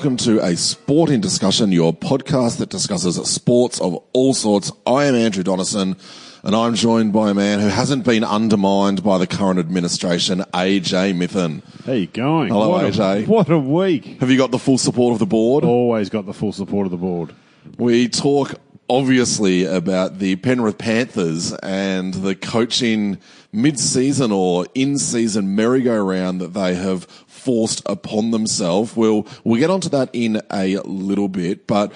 Welcome to a sporting discussion, your podcast that discusses sports of all sorts. I am Andrew Donison and I'm joined by a man who hasn't been undermined by the current administration, AJ Mithen. How you going? Hello, what AJ. A, what a week. Have you got the full support of the board? Always got the full support of the board. We talk obviously about the Penrith Panthers and the coaching mid-season or in-season merry-go-round that they have forced upon themselves. We'll we'll get onto that in a little bit, but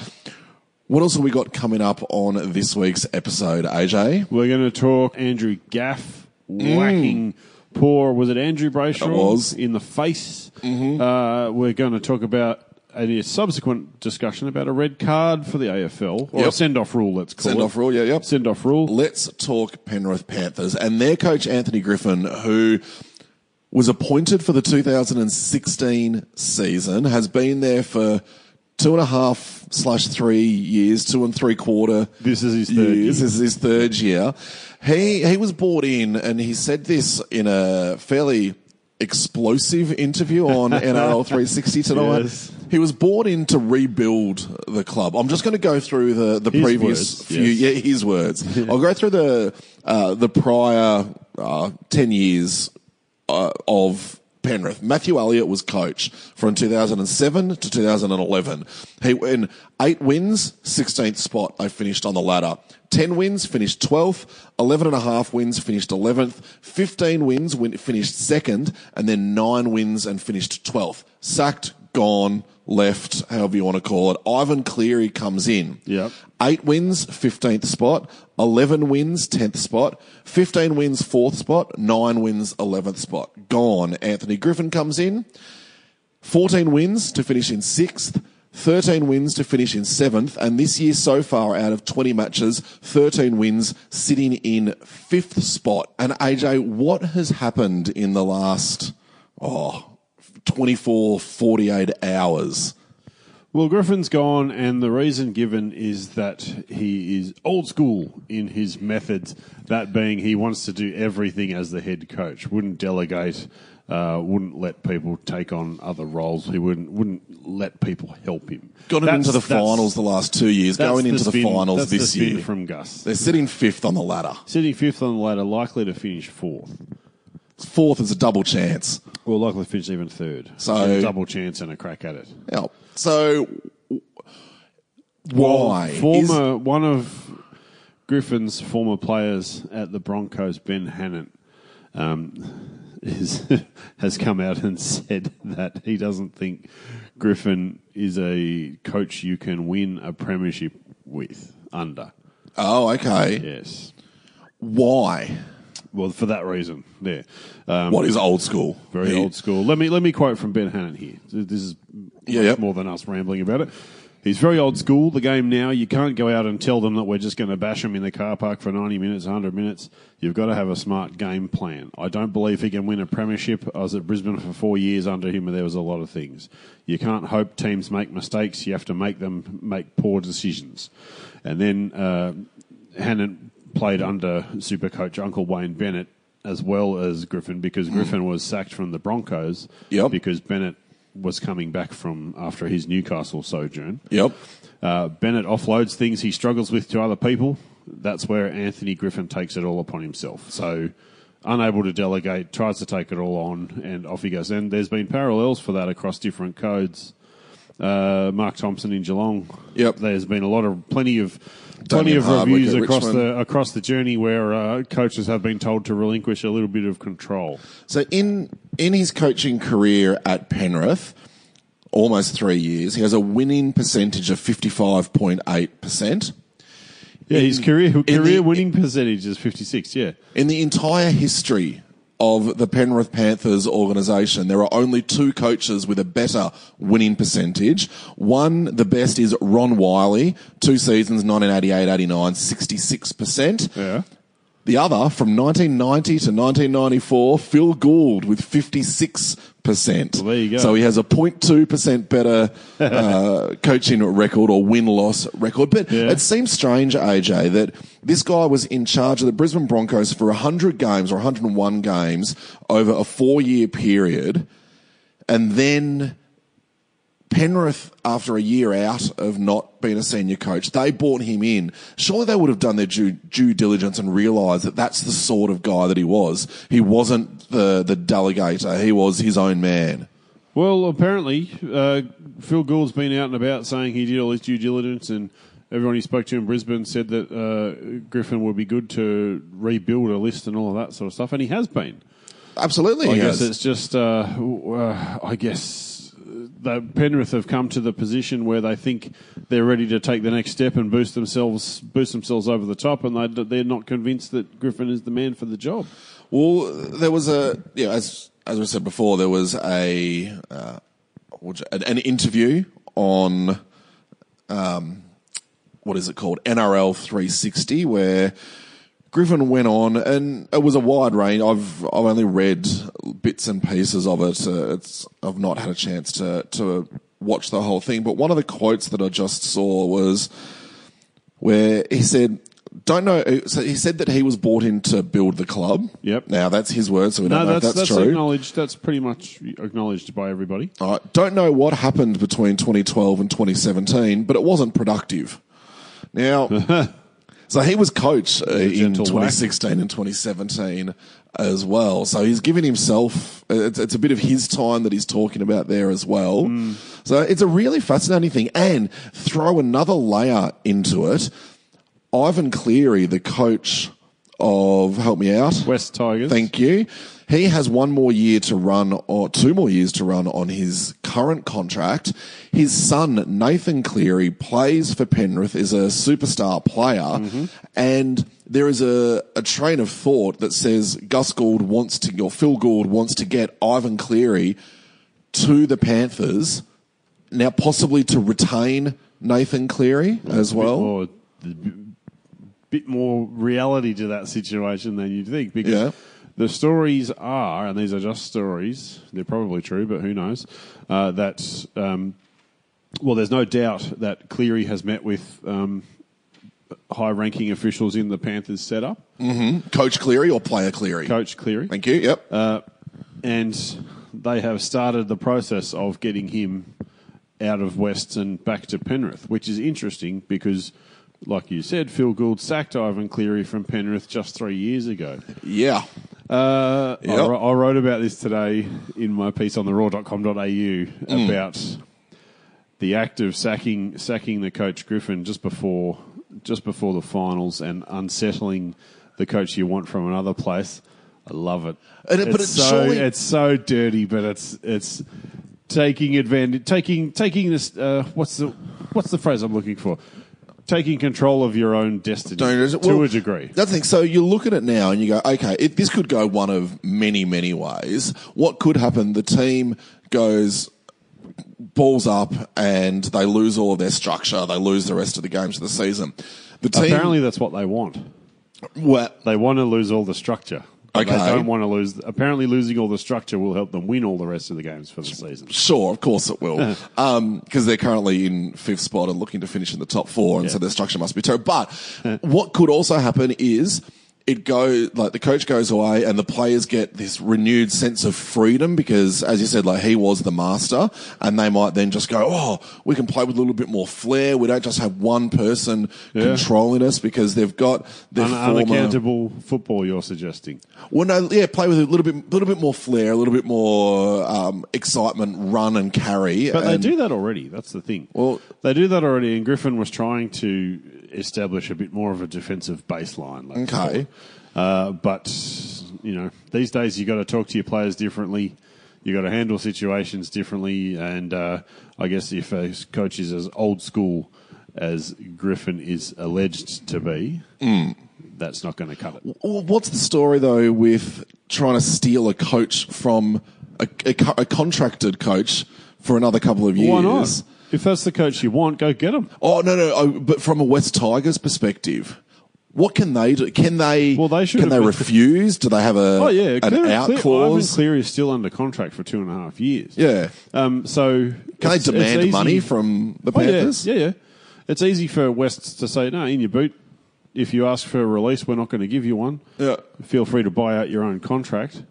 what else have we got coming up on this week's episode, AJ? We're going to talk Andrew Gaff whacking poor, was it Andrew Brayshaw? It was. In the face. Uh, we're going to talk about a subsequent discussion about a red card for the AFL, or a send-off rule, let's call it. Send-off rule, yeah, yep. Send-off rule. Let's talk Penrith Panthers and their coach Anthony Griffin, who was appointed for the 2016 season, has been there for two and a half slash three years, two and three quarter. This is his third years. year. This is his third year. He he was brought in, and he said this in a fairly explosive interview on NRL 360 tonight. Yes. He was brought in to rebuild the club. I'm just going to go through the, the His previous words, few, yes. yeah, his words. I'll go through the uh, the prior uh, ten years uh, of Penrith. Matthew Elliott was coach from 2007 to 2011. He in eight wins, 16th spot. I finished on the ladder. 10 wins, finished 12th. 11 and a half wins, finished 11th. 15 wins, win, finished second. And then nine wins and finished 12th. Sacked, gone, left, however you want to call it. Ivan Cleary comes in. Yep. Eight wins, 15th spot. 11 wins, 10th spot. 15 wins, 4th spot. 9 wins, 11th spot. Gone. Anthony Griffin comes in. 14 wins to finish in 6th. 13 wins to finish in 7th. And this year so far, out of 20 matches, 13 wins, sitting in 5th spot. And AJ, what has happened in the last, oh, 24, 48 hours? Well, Griffin's gone, and the reason given is that he is old school in his methods. That being, he wants to do everything as the head coach. Wouldn't delegate. Uh, wouldn't let people take on other roles. He wouldn't wouldn't let people help him. Got That's- into the finals the last two years, that's going into the, spin- finals that's this the spin year. from Gus. They're sitting fifth on the ladder. Sitting fifth on the ladder, likely to finish fourth. Fourth is a double chance. Well, likely finish even third. So- a double chance and a crack at it. Yeah. So why? Is- Former one of Griffin's former players at the Broncos, Ben Hannant, um, is has come out and said that he doesn't think Griffin is a coach you can win a premiership with under. oh, okay. Yes. Why? Well, for that reason, there. Um, What is old school? Very He- old school. Let me let me quote from Ben Hannant here. This is Yeah, much more than us rambling about it. He's very old school. The game now, you can't go out and tell them that we're just going to bash them in the car park for 90 minutes, 100 minutes. You've got to have a smart game plan. I don't believe he can win a premiership. I was at Brisbane for four years under him, and there was a lot of things. You can't hope teams make mistakes. You have to make them make poor decisions. And then uh, Hannant played under super coach Uncle Wayne Bennett as well as Griffin because Griffin was sacked from the Broncos Yep. because Bennett was coming back from after his Newcastle sojourn. Yep. Uh, Bennett offloads things he struggles with to other people. That's where Anthony Griffin takes it all upon himself. So, unable to delegate, tries to take it all on, and off he goes. And there's been parallels for that across different codes. Uh, Mark Thompson in Geelong. Yep. There's been a lot of plenty of plenty of reviews across Richmond. the across the journey where uh, coaches have been told to relinquish a little bit of control. So in in his coaching career at Penrith, almost three years, he has a winning percentage of fifty five point eight percent. Yeah, his career career the- winning percentage is 56. Yeah. In the entire history of the Penrith Panthers organisation, there are only two coaches with a better winning percentage. One, the best, is Ron Willey, two seasons, 1988-89, 66%. Yeah. The other, from 1990 to 1994, Phil Gould with 56%. Well, there you go. So he has a 0.2% better uh, coaching record or win-loss record. But Yeah. it seems strange, AJ, that this guy was in charge of the Brisbane Broncos for 100 games or 101 games over a four-year period. And then Penrith, after a year out of not being a senior coach, they brought him in. Surely they would have done their due, due diligence and realised that that's the sort of guy that he was. He wasn't the, the delegator, he was his own man. Well, apparently, uh, Phil Gould's been out and about saying he did all his due diligence, and everyone he spoke to in Brisbane said that uh, Griffin would be good to rebuild a list and all of that sort of stuff, and he has been. Absolutely, I guess has. it's just, uh, uh, I guess, the Penrith have come to the position where they think they're ready to take the next step and boost themselves, boost themselves over the top, and they, they're not convinced that Griffin is the man for the job. Well, there was a yeah, as as we said before, there was a uh, an, an interview on um, what is it called NRL 360 where Griffin went on, and it was a wide range. I've I've only read bits and pieces of it. Uh, it's I've not had a chance to to watch the whole thing. But one of the quotes that I just saw was where he said, "Don't know." So he said that he was brought in to build the club. Yep. Now that's his word, so we don't No, know that's, if that's, that's true. acknowledged. That's pretty much acknowledged by everybody. Right. Don't know what happened between 2012 and 2017, but it wasn't productive. Now, so he was coach uh, in gentle whack. 2016 and 2017 as well. So he's given himself, it's, it's a bit of his time that he's talking about there as well. Hmm. So it's a really fascinating thing. And throw another layer into it. Ivan Cleary, the coach of, help me out. West Tigers. Thank you. He has one more year to run, or two more years to run on his current contract. His son, Nathan Cleary, plays for Penrith, is a superstar player, mm-hmm. and there is a, a train of thought that says Gus Gould wants to, or Phil Gould wants to get Ivan Cleary to the Panthers, now possibly to retain Nathan Cleary as well. Or bit more reality to that situation than you'd think because Yeah. the stories are, and these are just stories, they're probably true, but who knows, uh, that, um, well, there's no doubt that Cleary has met with um, high ranking officials in the Panthers setup, Coach Cleary or player Cleary? Coach Cleary. Thank you. Yep. and they have started the process of getting him out of Wests and back to Penrith, which is interesting because, like you said, Phil Gould sacked Ivan Cleary from Penrith just three years ago. yeah. Uh, I, Yep. wr- I wrote about this today in my piece on the roar.com.au about the act of sacking sacking the coach Griffin just before just before the finals and unsettling the coach you want from another place. I love it. And it- but it's it's so surely- it's so dirty, but it's it's taking advantage, taking taking this. Uh, what's the what's the phrase I'm looking for? Taking control of your own destiny to Well, a degree. That's the thing. So you look at it now and you go, okay, it, this could go one of many, many ways. What could happen? The team goes balls up and they lose all of their structure. They lose the rest of the games of the season. The team, Apparently, that's what they want. well, They want to lose all the structure. Okay. They don't want to lose. Apparently, losing all the structure will help them win all the rest of the games for the season. Sure, of course it will, um, because they're currently in fifth spot and looking to finish in the top four, and so Yeah. their structure must be terrible. But what could also happen is it go like the coach goes away and the players get this renewed sense of freedom because, as you said, like he was the master, and they might then just go, oh, we can play with a little bit more flair. We don't just have one person controlling us because they've got their Un- former. unaccountable football. You're suggesting? Well, no, yeah, play with a little bit, little bit more flair, a little bit more um, excitement, run and carry. But and, they do that already. That's the thing. Well- they do that already, and Griffin was trying to establish a bit more of a defensive baseline. let's Okay. Uh, but you know, these days you got to talk to your players differently. You got to handle situations differently, and uh, I guess if a coach is as old school as Griffin is alleged to be, that's not going to cut it. What's the story though with trying to steal a coach from a, a, a contracted coach for another couple of years? If that's the coach you want, go get him. Oh no, no, oh, but from a West Tigers perspective. What can they do? Can they? Well, they should Can they been- refuse? Do they have a Oh yeah, an Cleary, out Cleary, clause? Ivan Cleary is still under contract for two and a half years. Yeah. Um, so Can they demand money from the Oh, yeah, Panthers? yeah, yeah. It's easy for West to say no in your boot. If you ask for a release, we're not going to give you one. Yeah. Feel free to buy out your own contract.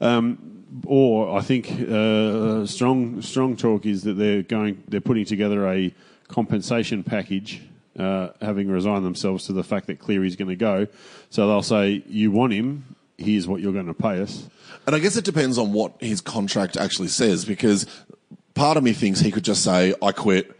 Um, or I think uh, strong strong talk is that they're going they're putting together a compensation package, uh, having resigned themselves to the fact that Cleary's going to go. So they'll say, "You want him? Here's what you're going to pay us." And I guess it depends on what his contract actually says, because part of me thinks he could just say, "I quit,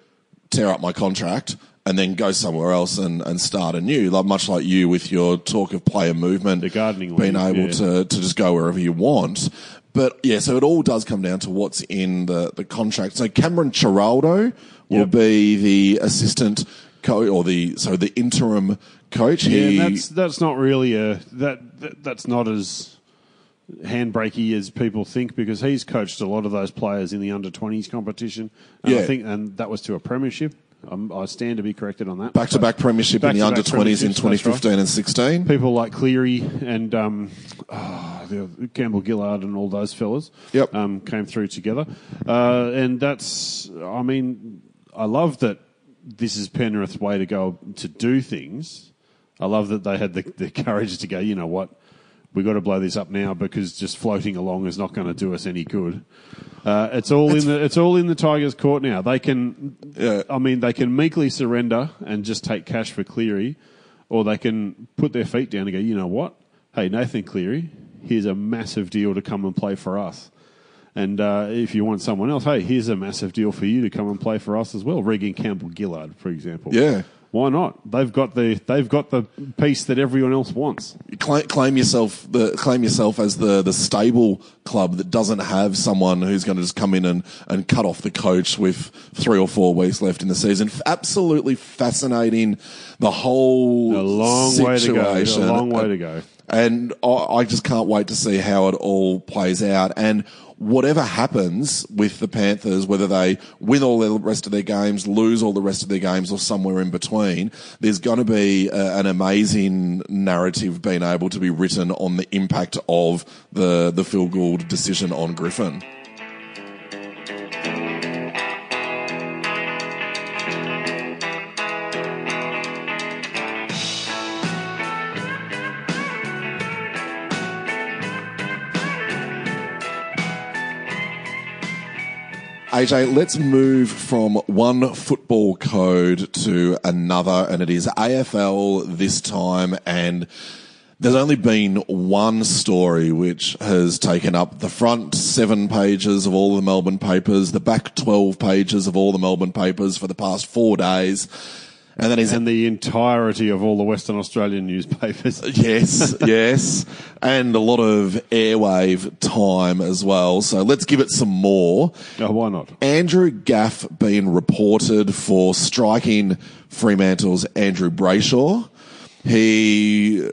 tear up my contract." And then go somewhere else and, and start anew, like much like you with your talk of player movement, The gardening being league, able yeah. to, to just go wherever you want. But yeah, so it all does come down to what's in the, the contract. So Cameron Ciraldo will Yep. be the assistant coach or the so the interim coach. Yeah, he, that's that's not really a that, that that's not as handbrakey as people think because he's coached a lot of those players in the under twenties competition. And I Yeah. think and that was to a premiership. Um, I stand to be corrected on that. back to back premiership in the under 20s in 2015 right. and sixteen. people like Cleary and um, oh, Campbell Gillard and all those fellas Yep. um, came through together. Uh, and that's, I mean, I love that this is Penrith's way to go to do things. I love that they had the, the courage to go, you know what, we've got to blow this up now because just floating along is not going to do us any good. Uh, it's all in the it's all in the Tigers' court now. They can, Yeah. I mean, they can meekly surrender and just take cash for Cleary, or they can put their feet down and go, you know what? Hey, Nathan Cleary, here's a massive deal to come and play for us. And uh, if you want someone else, hey, here's a massive deal for you to come and play for us as well. Reagan Campbell Gillard, for example. Yeah. Why not? They've got the they've got the piece that everyone else wants. Claim, claim yourself the claim yourself as the the stable club that doesn't have someone who's going to just come in and, and cut off the coach with three or four weeks left in the season. Absolutely fascinating. The whole A long situation. way to go. A long way to go. And I, I just can't wait to see how it all plays out. And whatever happens with the Panthers, whether they win all the rest of their games, lose all the rest of their games, or somewhere in between, there's going to be a, an amazing narrative being able to be written on the impact of the, the Phil Gould decision on Griffin. AJ, let's move from one football code to another, and it is AFL this time. And there's only been one story which has taken up the front seven pages of all the Melbourne papers, the back 12 pages of all the Melbourne papers for the past four days. And that is And the entirety of all the Western Australian newspapers. Yes, yes. And a lot of airwave time as well. So let's give it some more. Oh, why not? Andrew Gaff being reported for striking Fremantle's Andrew Brayshaw. He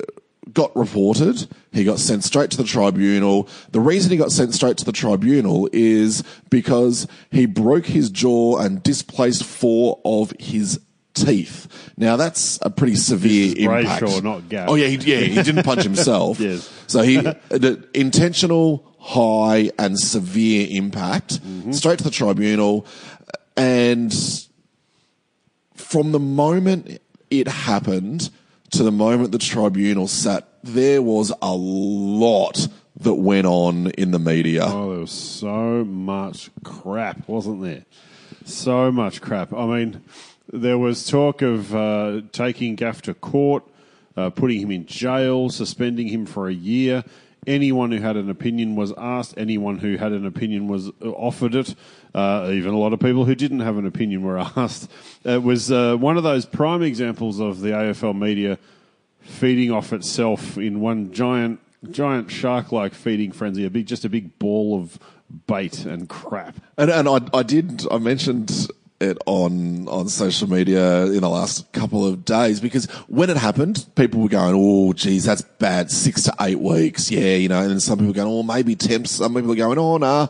got reported. He got sent straight to the tribunal. The reason he got sent straight to the tribunal is because he broke his jaw and displaced four of his teeth. Now that's a pretty severe impact. Brayshaw, not Gaff. Oh yeah, he, yeah, he didn't punch himself. Yes. So he the intentional high and severe impact Mm-hmm. straight to the tribunal, and from the moment it happened to the moment the tribunal sat, there was a lot that went on in the media. Oh, there was so much crap, wasn't there? So much crap. I mean, there was talk of uh, taking Gaff to court, uh, putting him in jail, suspending him for a year. Anyone who had an opinion was asked. Anyone who had an opinion was uh, offered it. Uh, even a lot of people who didn't have an opinion were asked. It was uh, one of those prime examples of the AFL media feeding off itself in one giant, giant shark-like feeding frenzy. A big, just a big ball of bait and crap. And, and I, I did, I mentioned it on, on social media in the last couple of days because when it happened, people were going, oh, geez, that's bad. Six to eight weeks. Yeah, you know, and then some people were going, oh, maybe temps. Some people are going, oh, nah.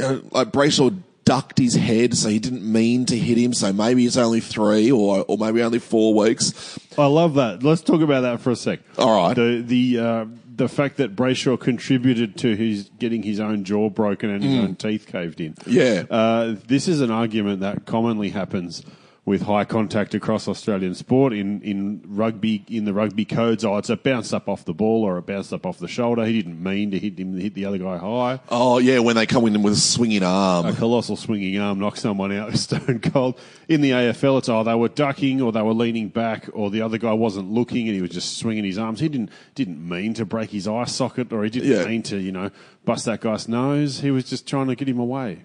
You know, like Brayshaw ducked his head, so he didn't mean to hit him. So maybe it's only three or, or maybe only four weeks. I love that. Let's talk about that for a sec. All right. The the uh, the fact that Brayshaw contributed to his getting his own jaw broken and his own teeth caved in. Yeah. Uh, this is an argument that commonly happens with high contact across Australian sport in, in rugby in the rugby codes. Oh, it's a bounce up off the ball or a bounce up off the shoulder. He didn't mean to hit him, hit the other guy high. Oh yeah, when they come in with a swinging arm. A colossal swinging arm knocks someone out stone cold. In the AFL, it's oh they were ducking or they were leaning back or the other guy wasn't looking and he was just swinging his arms. He didn't didn't mean to break his eye socket or he didn't Yeah. mean to you know bust that guy's nose. He was just trying to get him away.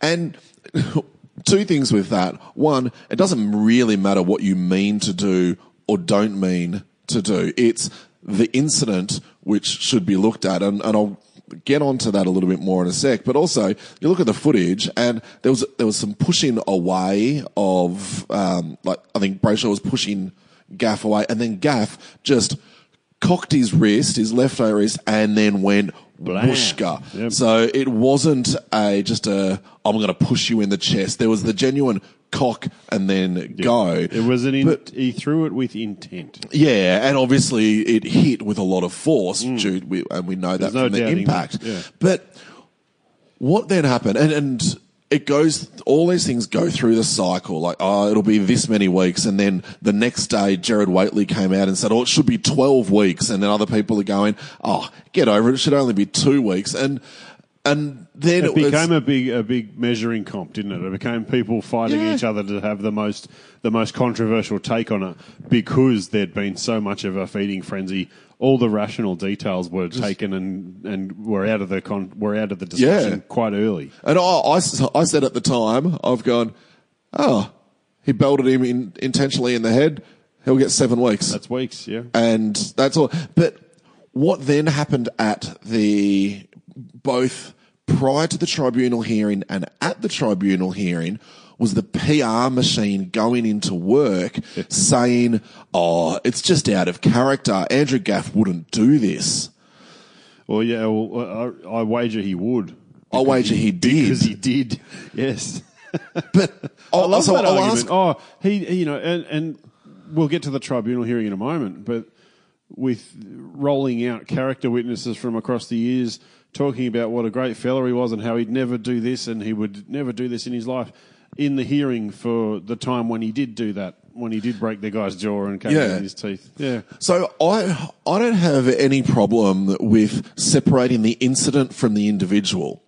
And two things with that. One, it doesn't really matter what you mean to do or don't mean to do. It's the incident which should be looked at. And, and I'll get onto that a little bit more in a sec. But also, you look at the footage and there was, there was some pushing away of, um, like, I think Brayshaw was pushing Gaff away and then Gaff just cocked his wrist, his left wrist, and then went Whooshka. Yep. So it wasn't a just a I'm going to push you in the chest. There was the genuine cock and then go. It was an in, But- he threw it with intent. Yeah, and obviously it hit with a lot of force, due, we, and we know that Mm. No from the impact. that, yeah. But what then happened? And, and it goes, all these things go through the cycle. Like, oh, it'll be this many weeks. And then the next day, Gerard Whateley came out and said, oh, it should be 12 weeks. And then other people are going, oh, get over it. It should only be two weeks. And, and then It it, was, became a big a big measuring comp, didn't it? It became people fighting Yeah. each other to have the most the most controversial take on it because there'd been so much of a feeding frenzy. All the rational details were taken and, and were out of the con, were out of the discussion Yeah. quite early. And I, I, I said at the time, I've gone, oh, he belted him in, intentionally in the head. He'll get seven weeks. That's weeks, yeah. and that's all. But what then happened at the both prior to the tribunal hearing and at the tribunal hearing was the PR machine going into work saying, "Oh, it's just out of character. Andrew Gaff wouldn't do this." Well, yeah. Well, I, I wager he would. I wager he did. because he did. Yes. But I love so that I'll argument. ask- oh, he, he- you know, and, and we'll get to the tribunal hearing in a moment, but with rolling out character witnesses from across the years talking about what a great fella he was and how he'd never do this and he would never do this in his life in the hearing for the time when he did do that, when he did break the guy's jaw and came Yeah. his teeth. Yeah. So I I don't have any problem with separating the incident from the individual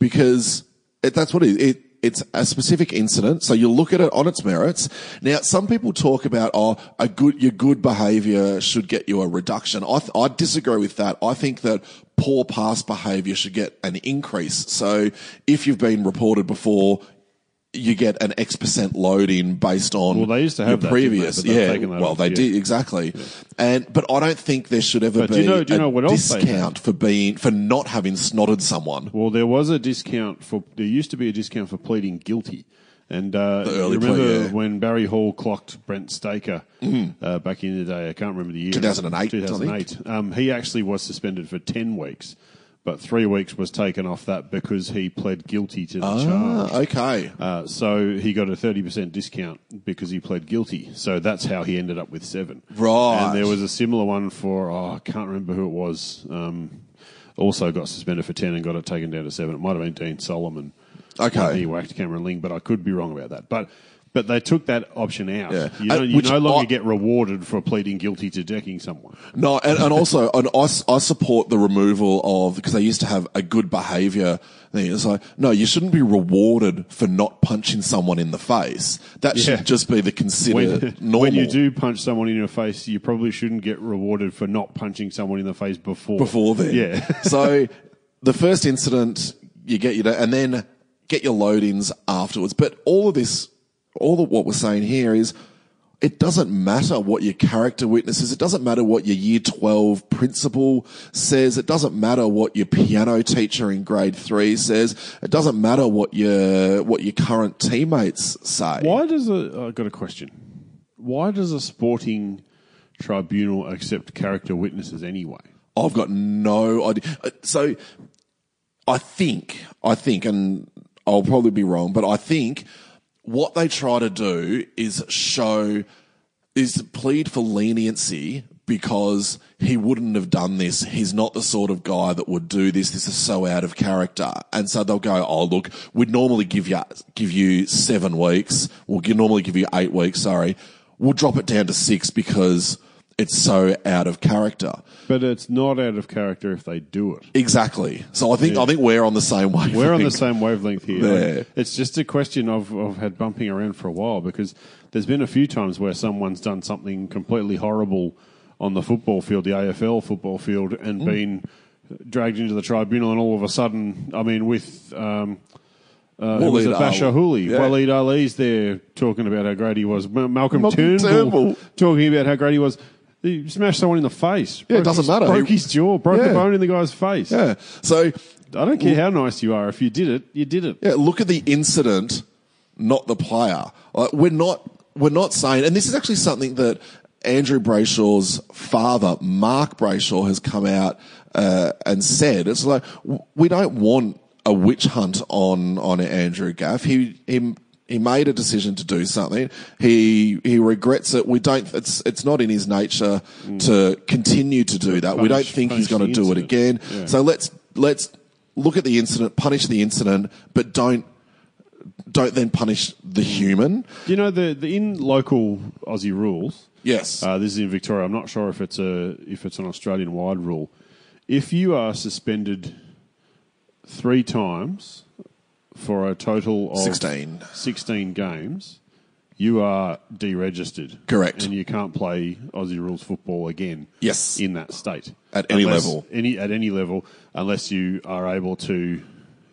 because it, that's what it. It, it's a specific incident, so you look at it on its merits. Now, some people talk about oh, a good your good behaviour should get you a reduction. I th- I disagree with that. I think that poor past behaviour should get an increase. So if you've been reported before. You get an X percent load in based on Well, they used to have your that, they? previous, they've yeah. Well, off, they yeah. did exactly, and but I don't think there should ever But be you know- you a know what else they discount for being for not having snotted someone. Well, there was a discount for. There used to be a discount for pleading guilty, and uh, The early you remember plea, yeah. Mm-hmm. when Barry Hall clocked Brent Staker uh, back in the day. I can't remember the year. 2008. 2008. Um, he actually was suspended for ten weeks, but three weeks was taken off that because he pled guilty to the charge. Ah, okay. Uh, so he got a 30% discount because he pled guilty. So that's how he ended up with seven. Right. And there was a similar one for, oh, I can't remember who it was. Um, also got suspended for 10 and got it taken down to seven. It might have been Dean Solomon. Okay. He whacked Cameron Ling, but I could be wrong about that. But but they took that option out. Yeah. You, Uh, don't- you no longer I- get rewarded for pleading guilty to decking someone. No, and, and also, and I, I support the removal of because they used to have a good behaviour thing. It's like, no, you shouldn't be rewarded for not punching someone in the face. That Yeah. should just be the considered When, normal. when you do punch someone in your face, you probably shouldn't get rewarded for not punching someone in the face before. before then. Yeah. so the first incident, you get your, and then get your load-ins afterwards. But all of this, all that what we're saying here is, it doesn't matter what your character witness is. It doesn't matter what your year 12 principal says. It doesn't matter what your piano teacher in grade three says. It doesn't matter what your, what your current teammates say. Why does a? I've got a question. Why does a sporting tribunal accept character witnesses anyway? I've got no idea. Uh, So I think, I think, and I'll probably be wrong, but I think what they try to do is show, is plead for leniency because he wouldn't have done this. He's not the sort of guy that would do this. This is so out of character. And so they'll go, oh, look, we'd normally give you, give you seven weeks. We'll normally give you eight weeks. Sorry. We'll drop it down to six because it's so out of character. But it's not out of character if they do it. Exactly. So I think, I think we're on the same wavelength. We're on the same wavelength here. Like, it's just a question of, of had bumping around for a while because there's been a few times where someone's done something completely horrible on the football field, the AFL football field, and Mm. been dragged into the tribunal, and all of a sudden, I mean, with um, uh, who was Waleed it, Aly. Hooley, Yeah. Waleed Aly's there talking about how great he was. Ma- Malcolm, Malcolm Turnbull, Turnbull. talking about how great he was. He smashed someone in the face. Yeah, it doesn't his- matter. Broke his jaw, broke Yeah. a bone in the guy's face. Yeah. So I don't care how nice you are. If you did it, you did it. Yeah, look at the incident, not the player. Like, we're not we're not saying, and this is actually something that Andrew Brayshaw's father, Mark Brayshaw, has come out uh, and said. It's like w- we don't want a witch hunt on on Andrew Gaff. He he. He made a decision to do something. He he regrets it. We don't. It's it's not in his nature to continue to do that. we don't think he's going to do it again. Yeah. So let's let's look at the incident, punish the incident, but don't don't then punish the human. You know the, the in local Aussie rules? Yes. Uh, this is in Victoria. I'm not sure if it's a if it's an Australian wide rule. If you are suspended three times for a total of 16. 16 games, you are deregistered. Correct. And you can't play Aussie rules football again. Yes. In that state. At any Unless- level. Any at any level, unless you are able to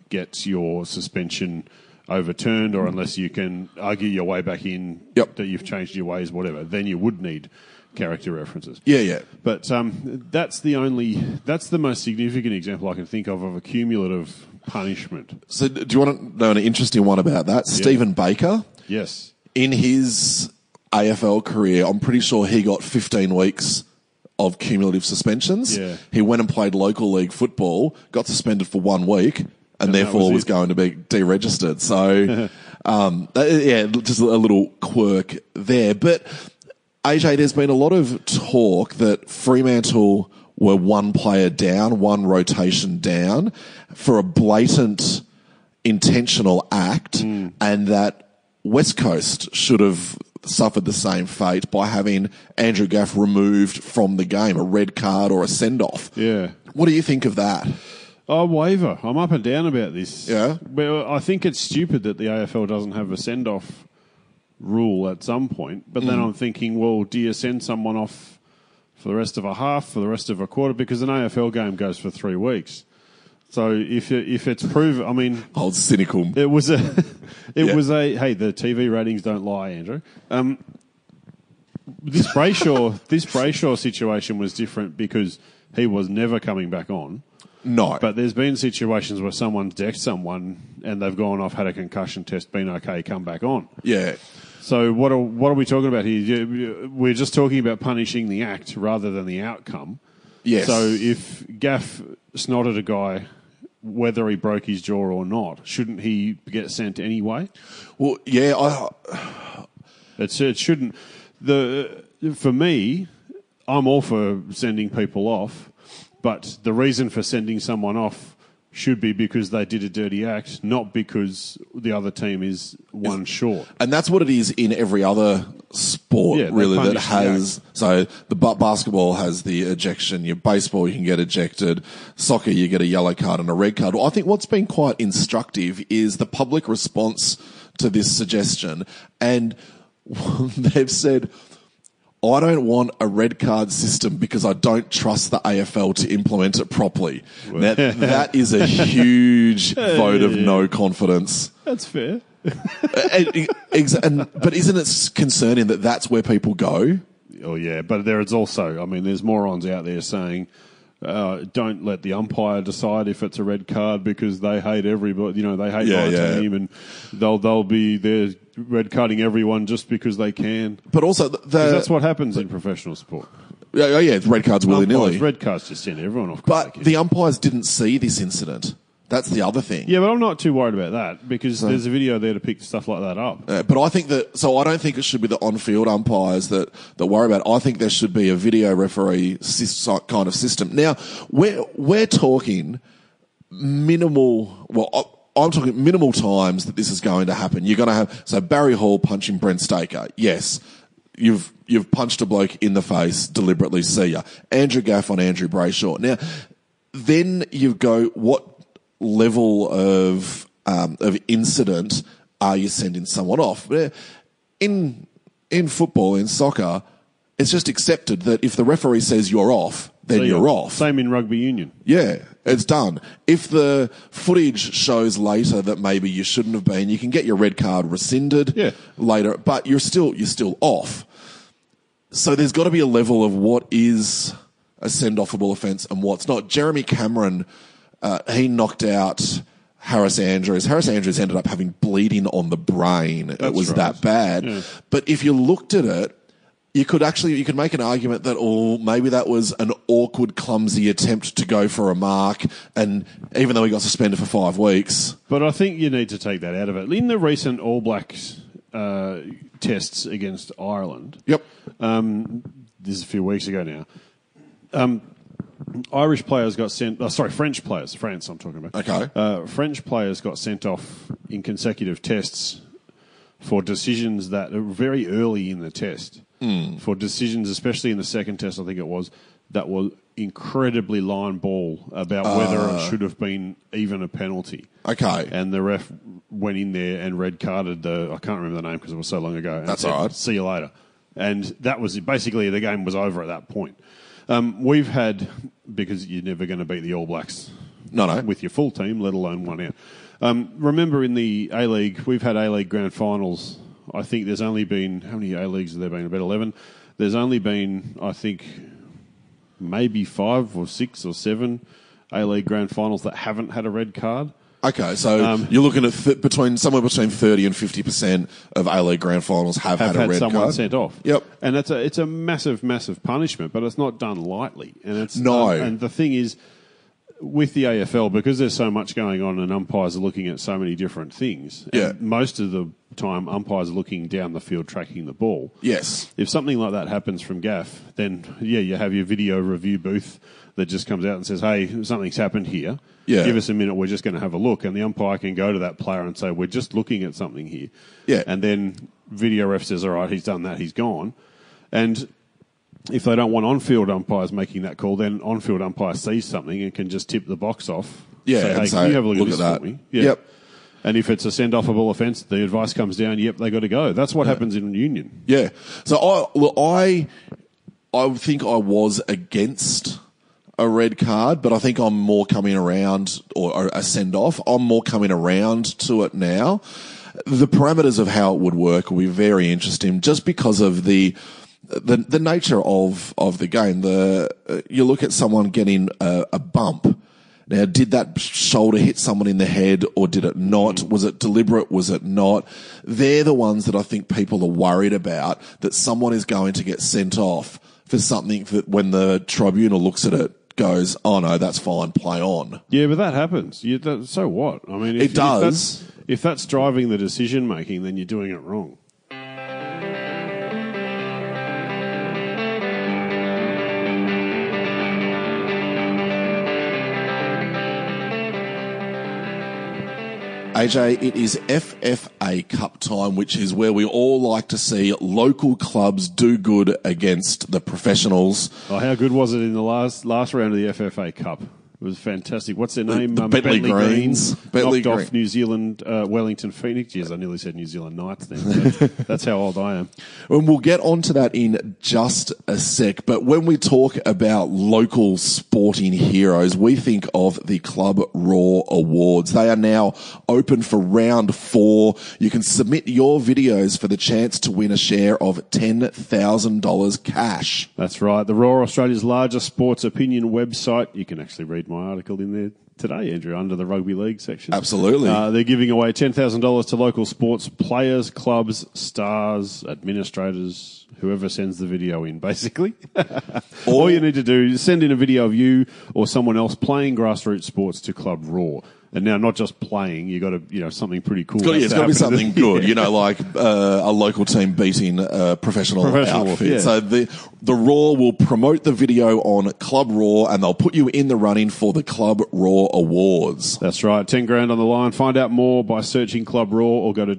get your suspension overturned, or unless you can argue your way back in Yep. that you've changed your ways, whatever. Then you would need character references. Yeah, yeah. But um, that's the only that's the most significant example I can think of of a cumulative punishment. So, do you want to know an interesting one about that? Steven Baker, Yes. in his AFL career, I'm pretty sure he got 15 weeks of cumulative suspensions. Yeah. He went and played local league football, got suspended for one week, and, that therefore was was, going to be deregistered. So, um, yeah, just a little quirk there. But AJ, there's been a lot of talk that Fremantle were one player down, one rotation down for a blatant intentional act and that West Coast should have suffered the same fate by having Andrew Gaff removed from the game, a red card or a send off. Yeah. What do you think of that? I waver. I'm up and down about this. Yeah? Well, I think it's stupid that the AFL doesn't have a send off rule at some point. But then Mm. I'm thinking, well, do you send someone off for the rest of a half, for the rest of a quarter? Because an AFL game goes for three weeks. So if it, if it's proven, I mean, Old cynical. it was a, it Yeah. was a. Hey, the TV ratings don't lie, Andrew. Um, this Brayshaw, this Brayshaw situation was different because he was never coming back on. No. But there's been situations where someone's decked someone and they've gone off, had a concussion test, been okay, come back on. yeah. So what are what are we talking about here? We're just talking about punishing the act rather than the outcome. Yes. So if Gaff snotted a guy, whether he broke his jaw or not, shouldn't he get sent anyway? Well, yeah, I, It's, it shouldn't. The for me, I'm all for sending people off, but the reason for sending someone off should be because they did a dirty act, not because the other team is one short. and that's what it is in every other sport, Yeah, really, that punish the has. So the ba- basketball has the ejection. Your baseball, you can get ejected. Soccer, you get a yellow card and a red card. Well, I think what's been quite instructive is the public response to this suggestion. And they've said, I don't want a red card system because I don't trust the AFL to implement it properly. That, that is a huge vote of no confidence. That's fair. And- and- but isn't it concerning that that's where people go? Oh yeah, but there is also, I mean, there's morons out there saying, uh, don't let the umpire decide if it's a red card because they hate everybody. You know, they hate Yeah, my yeah. team, and they'll they'll be there red carding everyone just because they can. But also, the, that's what happens in professional sport. yeah, yeah, yeah, red cards willy nilly. red cards just send everyone off. But the umpires didn't see this incident. That's the other thing. Yeah, but I'm not too worried about that because there's a video there to pick stuff like that up. Uh, but I think that so I don't think it should be the on-field umpires that that worry about. It. I think there should be a video referee kind of system. Now we're we're talking minimal. Well, I, I'm talking minimal times that this is going to happen. You're going to have so Barry Hall punching Brent Staker. Yes, you've you've punched a bloke in the face deliberately. See ya. Andrew Gaff on Andrew Brayshaw. Now then you go what level of um, of incident are you sending someone off? In in football, in soccer, it's just accepted that if the referee says you're off, then So, you're yeah, off. Same in rugby union. Yeah, it's done. If the footage shows later that maybe you shouldn't have been, you can get your red card rescinded Yeah. later, but you're still you're still off. So there's got to be a level of what is a send offable offence and what's not. Jeremy Cameron, uh, he knocked out Harris Andrews. Harris Andrews ended up having bleeding on the brain. it was right. that bad. But if you looked at it, you could actually you could make an argument that oh maybe that was an awkward clumsy attempt to go for a mark and even though he got suspended for 5 weeks But I think you need to take that out of it. In the recent All Blacks uh, tests against Ireland, yep um, this is a few weeks ago now. Um, Irish players got sent. Oh, sorry, French players. France, I'm talking about. Okay. Uh, French players got sent off in consecutive tests for decisions that are very early in the test. For decisions, especially in the second test, I think it was that were incredibly line ball about whether it should have been even a penalty. okay And the ref went in there and red carded the. I can't remember the name because it was so long ago. and That's said, all right. See you later. And that was basically the game was over at that point. Um, we've had because you're never going to beat the All Blacks no no with your full team, let alone one out. Um, remember in the A League, we've had A League grand finals. I think there's only been how many A Leagues have there been? About eleven. There's only been I think maybe five or six or seven A League grand finals that haven't had a red card. okay so Um, you're looking at th- between somewhere between 30 and 50% of A-League grand finals have, have had a red someone card sent off. Yep. and it's a it's a massive massive punishment, but it's not done lightly. And it's No. um, and the thing is, with the AFL because there's so much going on and umpires are looking at so many different things. and Yeah. most of the time umpires are looking down the field tracking the ball. yes If something like that happens from Gaff, then yeah, you have your video review booth that just comes out and says, "Hey, something's happened here. Yeah. Give us a minute. We're just going to have a look." And the umpire can go to that player and say, "We're just looking at something here." Yeah. And then video ref says, "All right, he's done that. He's gone." And if they don't want on-field umpires making that call, then on-field umpire sees something and can just tip the box off. Yeah, Say, hey, you have a look, "Look at at that." for me? Yeah. Yep. And if it's a send-offable offence, the advice comes down. Yep, they got to go. That's what happens in union. Yeah. So I look, I I think I was against a red card, but I think I'm more coming around or, or a send off. I'm more coming around to it now. The parameters of how it would work will be very interesting, just because of the. The, the nature of, of the game, the uh, you look at someone getting a, a bump. Now, did that shoulder hit someone in the head or did it not? Was it deliberate? Was it not? They're the ones that I think people are worried about that someone is going to get sent off for something that when the tribunal looks at it goes, oh no, that's fine, play on. Yeah, but that happens. You, that, so what? I mean, if, It does. If that's, if that's driving the decision making, then you're doing it wrong. AJ, it is FFA Cup time, which is where we all like to see local clubs do good against the professionals. Oh, how good was it in the last last round of the FFA Cup? It was fantastic. What's their name? the Bentleigh Greens. Bentleigh knocked Green. off New Zealand, uh, Wellington Phoenix. Yes, I nearly said New Zealand Knights then. That's how old I am. And we'll get onto that in just a sec. But when we talk about local sporting heroes, we think of the Club Roar Awards. They are now open for round four. You can submit your videos for the chance to win a share of $10,000 cash. That's right. The Roar, Australia's largest sports opinion website. You can actually read my article in there today, Andrew, under the rugby league section. Absolutely. Uh, they're giving away $10,000 to local sports players, clubs, stars, administrators, whoever sends the video in, basically. All you need to do is send in a video of you or someone else playing grassroots sports to Club Roar. And now, not just playing, you got to, you know, something pretty cool. Got- yeah, has got to be something good, Yeah. you know, like uh, a local team beating a professional, Professional, outfit. yeah. So the the Roar will promote the video on Club Roar, and they'll put you in the running for the Club Roar Awards. That's right. 10 grand on the line. Find out more by searching Club Roar or go to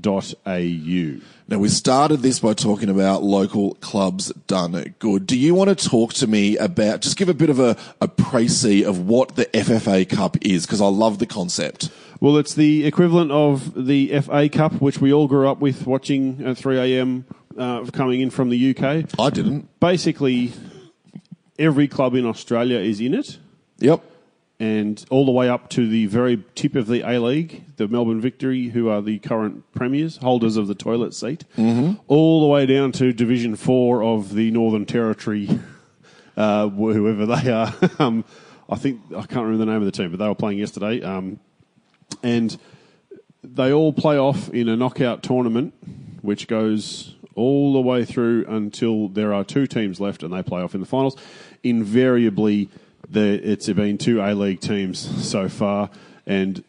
www.clubraw.com.au. Now we started this by talking about local clubs done good. Do you want to talk to me about just give a bit of a, a précis of what the FFA Cup is because I love the concept. Well, it's the equivalent of the FA Cup, which we all grew up with watching at 3 a.m. Uh, coming in from the UK. I didn't. Basically, every club in Australia is in it. Yep. And all the way up to the very tip of the A League, the Melbourne Victory, who are the current premiers, holders of the toilet seat, mm-hmm. all the way down to Division Four of the Northern Territory, uh, whoever they are. um, I think I can't remember the name of the team, but they were playing yesterday, um, and they all play off in a knockout tournament, which goes all the way through until there are two teams left and they play off in the finals. Invariably, the, it's been two A League teams so far, and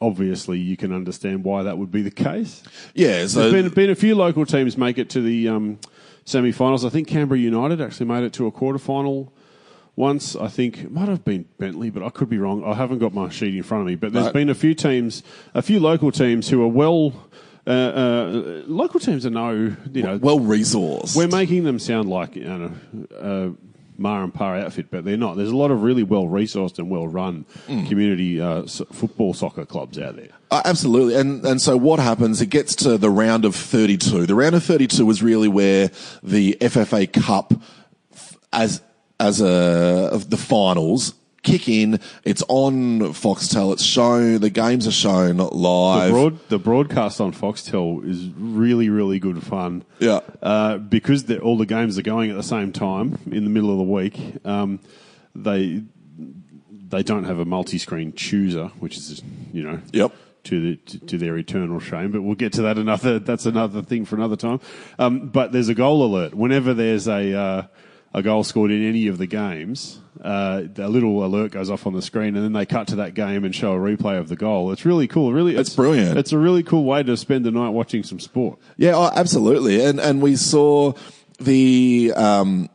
obviously you can understand why that would be the case. Yeah. So There's been, been a few local teams make it to the um, semi finals. I think Canberra United actually made it to a quarter final once. I think it might have been Bentleigh, but I could be wrong. I haven't got my sheet in front of me. But there's Right. been a few teams, a few local teams who are well. Uh, uh, local teams are no, you know, well resourced. we're making them sound like you know, uh, Mar and Par outfit, but they're not. There's a lot of really well resourced and well run Mm. community uh, s- football soccer clubs out there. Uh, absolutely. And and so what happens? It gets to the round of 32. The round of 32 is really where the FFA Cup f- as as a of the finals kick in. It's on Foxtel. It's shown. The games are shown The, live. broad, the broadcast on Foxtel is really, really good fun. Yeah. Uh, because the, all the games are going at the same time in the middle of the week, um, they they don't have a multi-screen chooser, which is you know Yep. to the to, to their eternal shame. But we'll get to that another. That's another thing for another time. Um, but there's a goal alert whenever there's a uh, a goal scored in any of the games. Uh, a little alert goes off on the screen, and then they cut to that game and show a replay of the goal. It's really cool. Really, it's, brilliant. It's a really cool way to spend the night watching some sport. Yeah, oh, absolutely. And and we saw the um,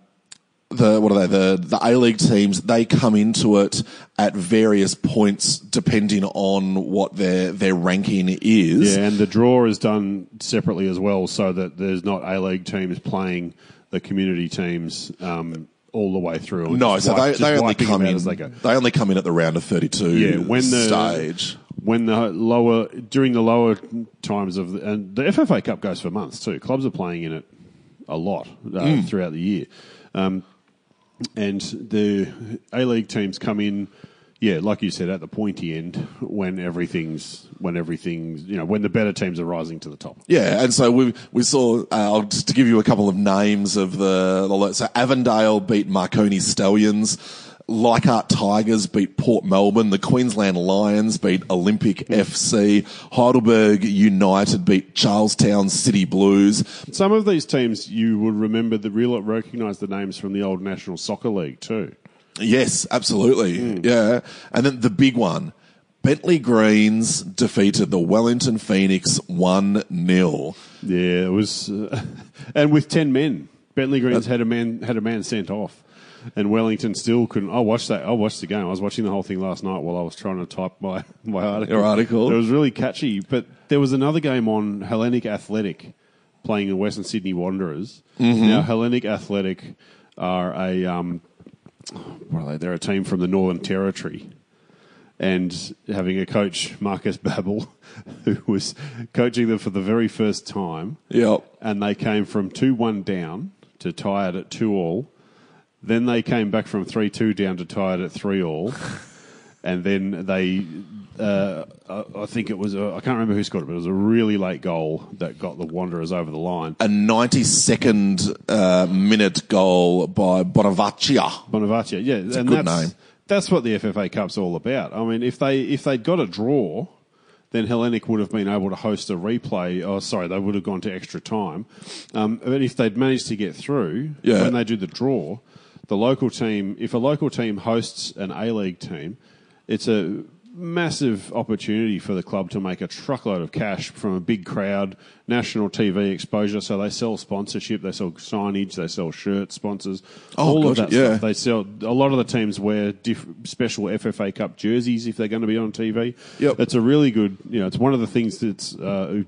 the what are they the the A League teams? They come into it at various points depending on what their their ranking is. Yeah, and the draw is done separately as well, so that there's not A League teams playing the community teams um, all the way through. No, so wipe- they, they only come in. as they go. They only come in at the round of thirty-two. Yeah, when the stage. when the lower during the lower times of the, and the FFA Cup goes for months too. Clubs are playing in it a lot uh, Hmm. throughout the year, um, and the A League teams come in. Yeah, like you said, at the pointy end when everything's when everything's you know when the better teams are rising to the top. Yeah, and so we we saw. Uh, I'll just to give you a couple of names of the, the so Avondale beat Marconi Stallions. Leichhardt Tigers beat Port Melbourne. The Queensland Lions beat Olympic FC. Heidelberg United beat Charlestown City Blues. Some of these teams you would remember the real recognise the names from the old National Soccer League too. Yes, absolutely. Yeah. And then the big one. Bentleigh Greens defeated the Wellington Phoenix 1 0. Yeah, it was, uh, and with ten men, Bentleigh Greens had a man had a man sent off, and Wellington still couldn't. I watched that. I watched the game. I was watching the whole thing last night while I was trying to type my my article. Your article? It was really catchy. But there was another game on Hellenic Athletic playing the Western Sydney Wanderers. Mm-hmm. Now Hellenic Athletic are a um, what are they? They're a team from the Northern Territory and having a coach, Marcus Babel, who was coaching them for the very first time. Yep. And they came from 2 1 down to tie it at 2 all. Then they came back from 3 2 down to tie it at 3 all. and then they, uh, I I think it was, I I can't remember who scored it, but it was a really late goal that got the Wanderers over the line. A 92nd uh, minute goal by Bonevacia. Bonevacia, yeah, and a good that's, name. That's what the FFA Cup's all about. I mean, if they if they'd got a draw, then Hellenic would have been able to host a replay. Oh, sorry, they would have gone to extra time. Um, but if they'd managed to get through, Yeah. when they do the draw, the local team, if a local team hosts an A League team, it's a massive opportunity for the club to make a truckload of cash from a big crowd, national TV exposure. So they sell sponsorship, they sell signage, they sell shirts, sponsors, Oh, all of that yeah. stuff. They sell a lot of the teams wear diff- special FFA Cup jerseys if they're going to be on TV. Yep. It's a really good, you know, it's one of the things that's uh,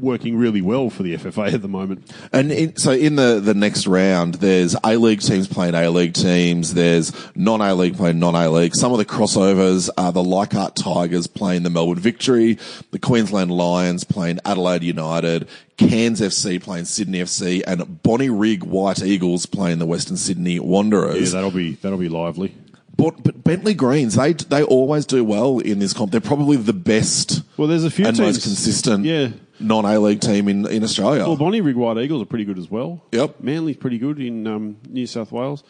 working really well for the FFA at the moment. And in, so in the, the next round, there's A League teams playing A League teams. There's non A League playing non A League. Some of the crossovers are the Leichhardt Tigers playing the Melbourne Victory, the Queensland Lions playing Adelaide United, Cairns FC playing Sydney FC, and Bonnyrigg White Eagles playing the Western Sydney Wanderers. Yeah, that'll be that'll be lively. but, but Bentleigh Greens, they they always do well in this comp. They're probably the best Well, there's a few and teams most consistent Yeah. Non A League team in, in Australia. Well, Bonnyrigg White Eagles are pretty good as well. Yep. Manly's pretty good in um, New South Wales.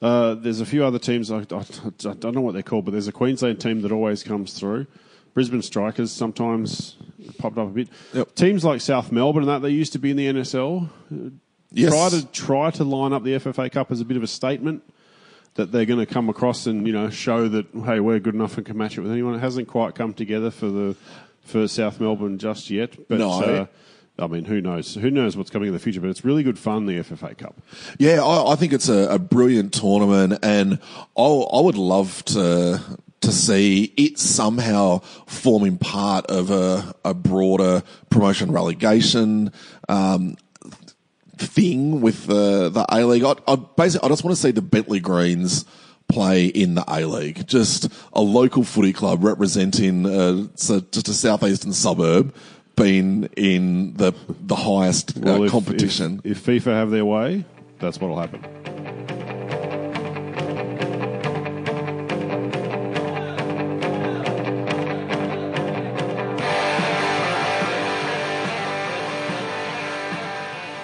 Uh, there's a few other teams, I, I, I don't know what they're called, but there's a Queensland team that always comes through. Brisbane Strikers sometimes popped up a bit. Yep. Teams like South Melbourne and that, they used to be in the NSL. Yes. Try to try to line up the FFA Cup as a bit of a statement that they're going to come across and you know show that hey we're good enough and can match it with anyone. It hasn't quite come together for the for South Melbourne just yet, but No. uh, I mean who knows who knows what's coming in the future. But it's really good fun the FFA Cup. Yeah, I, I think it's a, a brilliant tournament, and I, I would love to to see it somehow forming part of a, a broader promotion relegation um, thing with the the A League. I, I basically I just want to see the Bentleigh Greens play in the A League, just a local footy club representing uh, so just a southeastern suburb. Being in the the highest uh, Well, if- competition, If, if FIFA have their way, that's what'll happen.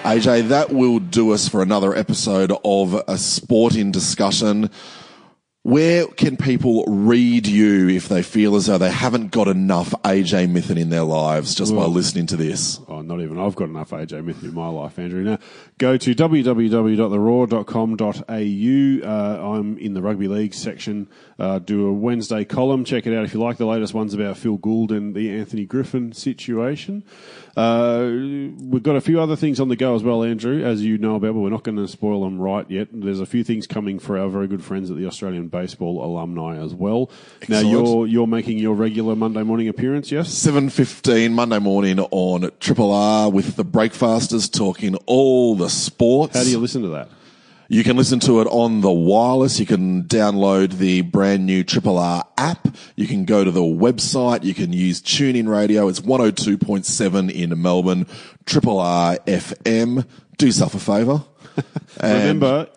AJ, that will do us for another episode of a sporting discussion. Where can people read you if they feel as though they haven't got enough AJ Mithen in their lives just by listening to this? Oh, not even I've got enough AJ Myth in my life, Andrew. Now, go to www.theroar.com.au. Uh, I'm in the rugby league section. Uh, do a Wednesday column. Check it out if you like. The latest one's about Phil Gould and the Anthony Griffin situation. Uh, we've got a few other things on the go as well, Andrew, as you know about, but we're not going to spoil them right yet. There's a few things coming for our very good friends at the Australian Baseball alumni as well. Now, you're, you're making your regular Monday morning appearance, yes? 7.15 Monday morning on Triple R with the Breakfasters talking all the sports. How do you listen to that? You can listen to it on the wireless. You can download the brand new Triple R app. You can go to the website. You can use TuneIn Radio. It's 102.7 in Melbourne. Triple R FM. Do yourself a favour. Remember,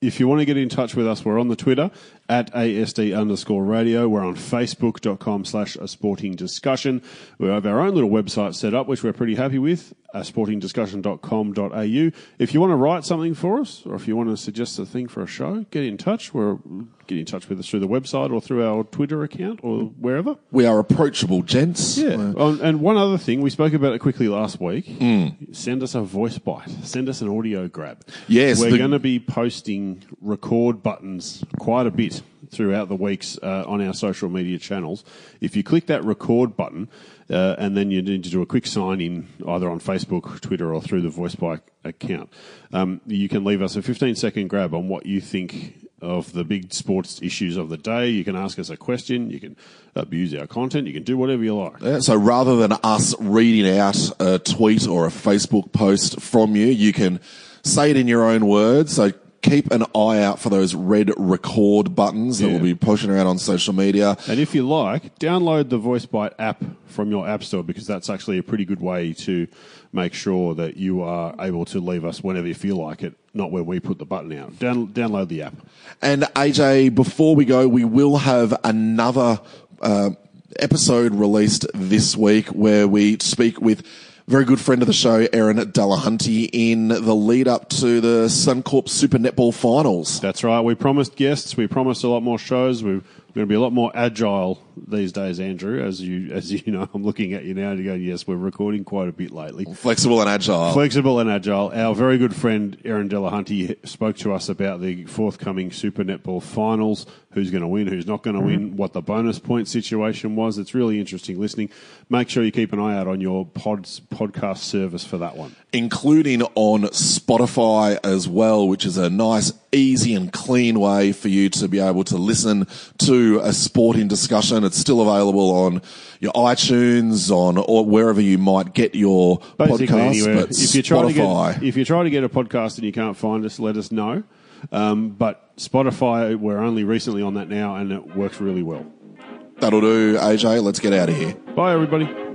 if you want to get in touch with us, we're on the Twitter at ASD underscore radio. We're on Facebook.com slash a sporting discussion. We have our own little website set up, which we're pretty happy with, a sporting sportingdiscussion.com.au. If you want to write something for us, or if you want to suggest a thing for a show, get in touch. We're get in touch with us through the website or through our Twitter account or wherever. we are approachable, gents. Yeah. Um, and one other thing, we spoke about it quickly last week. Hmm. Send us a voice bite. Send us an audio grab. Yes, We're the- going to be posting record buttons quite a bit throughout the weeks uh, on our social media channels. If you click that record button, uh, and then you need to do a quick sign in either on Facebook, Twitter, or through the voice bite account, um, you can leave us a 15 second grab on what you think of the big sports issues of the day. You can ask us a question. You can abuse our content. You can do whatever you like. Yeah, so rather than us reading out a tweet or a Facebook post from you, you can say it in your own words. So keep an eye out for those red record buttons that Yeah. will be pushing around on social media. And if you like, download the VoiceBite app from your app store because that's actually a pretty good way to make sure that you are able to leave us whenever you feel like it, not when we put the button out. Down, download the app. And AJ, before we go, we will have another uh, episode released this week where we speak with very good friend of the show, Aaron Delahunty, in the lead up to the Suncorp Super Netball Finals. That's right. We promised guests. We promised a lot more shows. We're going to be a lot more agile these days, Andrew. As you as you know, I'm looking at you now to go. Yes, we're recording quite a bit lately. Flexible and agile. Flexible and agile. Our very good friend Aaron Delahunty spoke to us about the forthcoming Super Netball Finals. Who's going to win? Who's not going to mm-hmm. win? What the bonus point situation was. It's really interesting listening. Make sure you keep an eye out on your pods podcast service for that one. including on Spotify as well, which is a nice, easy, and clean way for you to be able to listen to a sporting discussion. It's still available on your iTunes, on or wherever you might get your Basically, anywhere. But if you try to Spotify, get if you try to get a podcast and you can't find us, let us know. Um, but Spotify, we're only recently on that now, and it works really well. that'll do. AJ, let's get out of here. Bye, everybody.